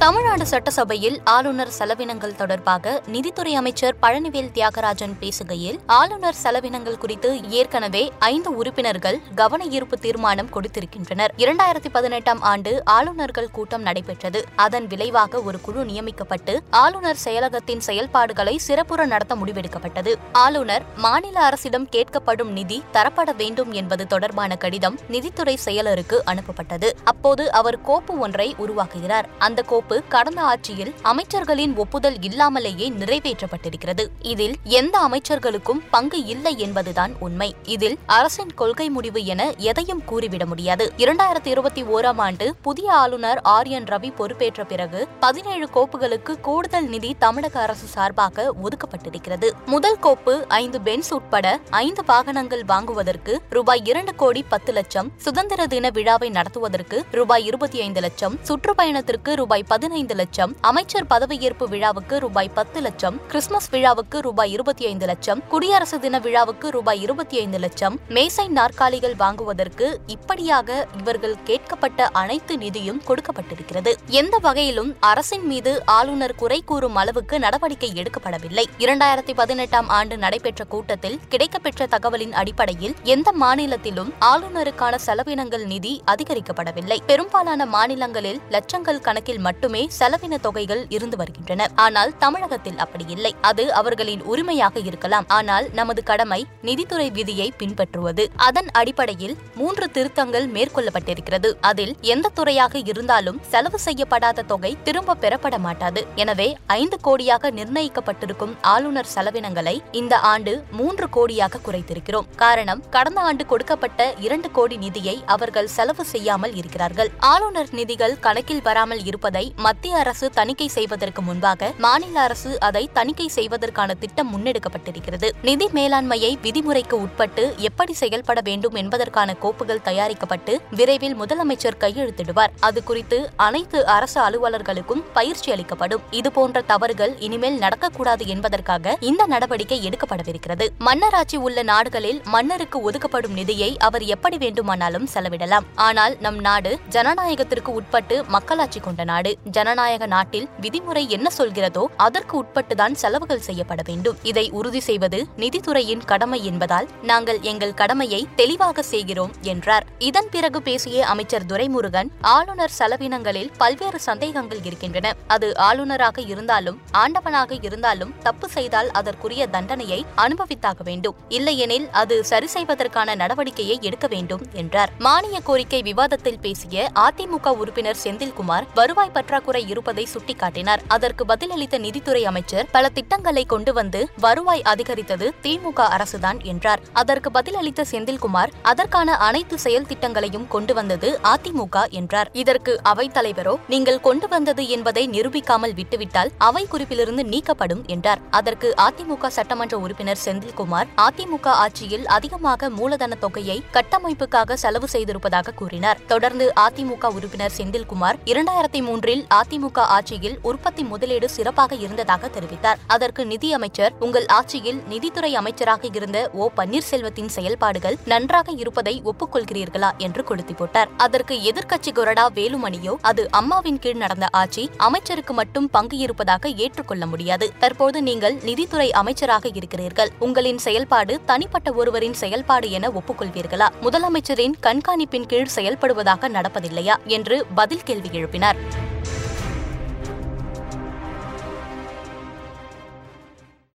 தமிழ்நாடு சட்டசபையில் ஆளுநர் செலவினங்கள் தொடர்பாக நிதித்துறை அமைச்சர் பழனிவேல் தியாகராஜன் பேசுகையில் ஆளுநர் செலவினங்கள் குறித்து ஏற்கனவே ஐந்து உறுப்பினர்கள் கவன ஈர்ப்பு தீர்மானம் கொடுத்திருக்கின்றனர். இரண்டாயிரத்தி பதினெட்டாம் ஆண்டு ஆளுநர்கள் கூட்டம் நடைபெற்றது. அதன் விளைவாக ஒரு குழு நியமிக்கப்பட்டு ஆளுநர் செயலகத்தின் செயல்பாடுகளை சிறப்புற நடத்த முடிவெடுக்கப்பட்டது. ஆளுநர் மாநில அரசிடம் கேட்கப்படும் நிதி தரப்பட வேண்டும் என்பது தொடர்பான கடிதம் நிதித்துறை செயலருக்கு அனுப்பப்பட்டது. அப்போது அவர் கோப்பு ஒன்றை உருவாக்குகிறார். அந்த கோப்பு கடந்த ஆட்சியில் அமைச்சர்களின் ஒப்புதல் இல்லாமலேயே நிறைவேற்றப்பட்டிருக்கிறது. இதில் எந்த அமைச்சர்களுக்கும் பங்கு இல்லை என்பதுதான் உண்மை. இதில் அரசின் கொள்கை முடிவு என எதையும் கூறிவிட முடியாது. இரண்டாயிரத்தி இருபத்தி ஓராம் ஆண்டு புதிய ஆளுநர் ஆர் என் ரவி பொறுப்பேற்ற பிறகு பதினேழு கோப்புகளுக்கு கூடுதல் நிதி தமிழக அரசு சார்பாக ஒதுக்கப்பட்டிருக்கிறது. முதல் கோப்பு ஐந்து பென்ஸ் உட்பட ஐந்து வாகனங்கள் வாங்குவதற்கு ரூபாய் இரண்டு கோடி பத்து லட்சம் சுதந்திர தின விழாவை நடத்துவதற்கு ரூபாய் இருபத்தி ஐந்து லட்சம். சுற்றுப்பயணத்திற்கு ரூபாய் பதினைந்து லட்சம். அமைச்சர் பதவியேற்பு விழாவுக்கு ரூபாய் பத்து லட்சம். கிறிஸ்துமஸ் விழாவுக்கு ரூபாய் இருபத்தி ஐந்து லட்சம். குடியரசு தின விழாவுக்கு ரூபாய் இருபத்தி ஐந்து லட்சம். மேசை நாற்காலிகள் வாங்குவதற்கு இப்படியாக இவர்கள் கேட்கப்பட்ட அனைத்து நிதியும் கொடுக்கப்பட்டிருக்கிறது. எந்த வகையிலும் அரசின் மீது ஆளுநர் குறை கூறும் அளவுக்கு நடவடிக்கை எடுக்கப்படவில்லை. இரண்டாயிரத்தி பதினெட்டாம் ஆண்டு நடைபெற்ற கூட்டத்தில் கிடைக்கப்பெற்ற தகவலின் அடிப்படையில் எந்த மாநிலத்திலும் ஆளுநருக்கான செலவினங்கள் நிதி அதிகரிக்கப்படவில்லை. பெரும்பாலான மாநிலங்களில் லட்சங்கள் கணக்கில் மட்டும் செலவின தொகைகள் இருந்து வருகின்றன. ஆனால் தமிழகத்தில் அப்படி இல்லை. அது அவர்களின் உரிமையாக இருக்கலாம். ஆனால் நமது கடமை நிதித்துறை விதியை பின்பற்றுவது. அதன் அடிப்படையில் மூன்று திருத்தங்கள் மேற்கொள்ளப்பட்டிருக்கிறது. அதில் எந்த துறையாக இருந்தாலும் செலவு செய்யப்படாத தொகை திரும்ப பெறப்பட மாட்டாது. எனவே ஐந்து கோடியாக நிர்ணயிக்கப்பட்டிருக்கும் ஆளுநர் செலவினங்களை இந்த ஆண்டு மூன்று கோடியாக குறைத்திருக்கிறோம். காரணம் கடந்த ஆண்டு கொடுக்கப்பட்ட இரண்டு கோடி நிதியை அவர்கள் செலவு செய்யாமல் இருக்கிறார்கள். ஆளுநர் நிதிகள் கணக்கில் வராமல் இருப்பதை மத்திய அரசு தணிக்கை செய்வதற்கு முன்பாக மாநில அரசு அதை தணிக்கை செய்வதற்கான திட்டம் முன்னெடுக்கப்பட்டிருக்கிறது. நிதி மேலாண்மையை விதிமுறைக்கு உட்பட்டு எப்படி செயல்பட வேண்டும் என்பதற்கான கோப்புகள் தயாரிக்கப்பட்டு விரைவில் முதலமைச்சர் கையெழுத்திடுவார். அது குறித்து அனைத்து அரசு அலுவலர்களுக்கும் பயிற்சி அளிக்கப்படும். இதுபோன்ற தவறுகள் இனிமேல் நடக்கக்கூடாது என்பதற்காக இந்த நடவடிக்கை எடுக்கப்படவிருக்கிறது. மன்னராட்சி உள்ள நாடுகளில் மன்னருக்கு ஒதுக்கப்படும் நிதியை அவர் எப்படி வேண்டுமானாலும் செலவிடலாம். ஆனால் நம் நாடு ஜனநாயகத்திற்கு உட்பட்டு மக்களாட்சி கொண்ட நாடு. ஜனநாயக நாட்டில் விதிமுறை என்ன சொல்கிறதோ அதற்கு உட்பட்டுதான் செலவுகள் செய்யப்பட வேண்டும். இதை உறுதி செய்வது நிதித்துறையின் கடமை என்பதால் நாங்கள் எங்கள் கடமையை தெளிவாக செய்கிறோம் என்றார். இதன் பிறகு பேசிய அமைச்சர் துரைமுருகன் ஆளுநர் செலவினங்களில் பல்வேறு சந்தேகங்கள் இருக்கின்றன. அது ஆளுநராக இருந்தாலும் ஆண்டவனாக இருந்தாலும் தப்பு செய்தால் அதற்குரிய தண்டனையை அனுபவித்தாக வேண்டும். இல்லையெனில் அது சரி செய்வதற்கான நடவடிக்கையை எடுக்க வேண்டும் என்றார். மானிய கோரிக்கை விவாதத்தில் பேசிய அதிமுக உறுப்பினர் செந்தில்குமார் வருவாய் பற்றாக்குறை இருப்பதை சுட்டிக்காட்டினார். அதற்கு பதிலளித்த நிதித்துறை அமைச்சர் பல திட்டங்களை கொண்டு வந்து வருவாய் அதிகரித்தது திமுக அரசுதான் என்றார். அதற்கு பதிலளித்த செந்தில்குமார் அதற்கான அனைத்து செயல் திட்டங்களையும் கொண்டு வந்தது அதிமுக என்றார். இதற்கு அவைத்தலைவரோ நீங்கள் கொண்டு வந்தது என்பதை நிரூபிக்காமல் விட்டுவிட்டால் அவை குறிப்பிலிருந்து நீக்கப்படும் என்றார். அதற்கு அதிமுக சட்டமன்ற உறுப்பினர் செந்தில்குமார் அதிமுக ஆட்சியில் அதிகமாக மூலதன தொகையை கட்டமைப்புக்காக செலவு செய்திருப்பதாக கூறினார். தொடர்ந்து அதிமுக உறுப்பினர் செந்தில்குமார் இரண்டாயிரத்தி மூன்றில் அதிமுக ஆட்சியில் உற்பத்தி முதலீடு சிறப்பாக இருந்ததாக தெரிவித்தார். அதற்கு நிதியமைச்சர் உங்கள் ஆட்சியில் நிதித்துறை அமைச்சராக இருந்த ஓ பன்னீர்செல்வத்தின் செயல்பாடுகள் நன்றாக இருப்பதை ஒப்புக்கொள்கிறீர்களா என்று கொளுத்தி போட்டார். அதற்கு எதிர்க்கட்சி கொறடா வேலுமணியோ அது அம்மாவின் கீழ் நடந்த ஆட்சி அமைச்சருக்கு மட்டும் பங்கு இருப்பதாக ஏற்றுக்கொள்ள முடியாது. தற்போது நீங்கள் நிதித்துறை அமைச்சராக இருக்கிறீர்கள். உங்களின் செயல்பாடு தனிப்பட்ட ஒருவரின் செயல்பாடு என ஒப்புக்கொள்வீர்களா? முதலமைச்சரின் கண்காணிப்பின் கீழ் செயல்படுவதாக நடப்பதில்லையா? என்று பதில் கேள்வி எழுப்பினார்.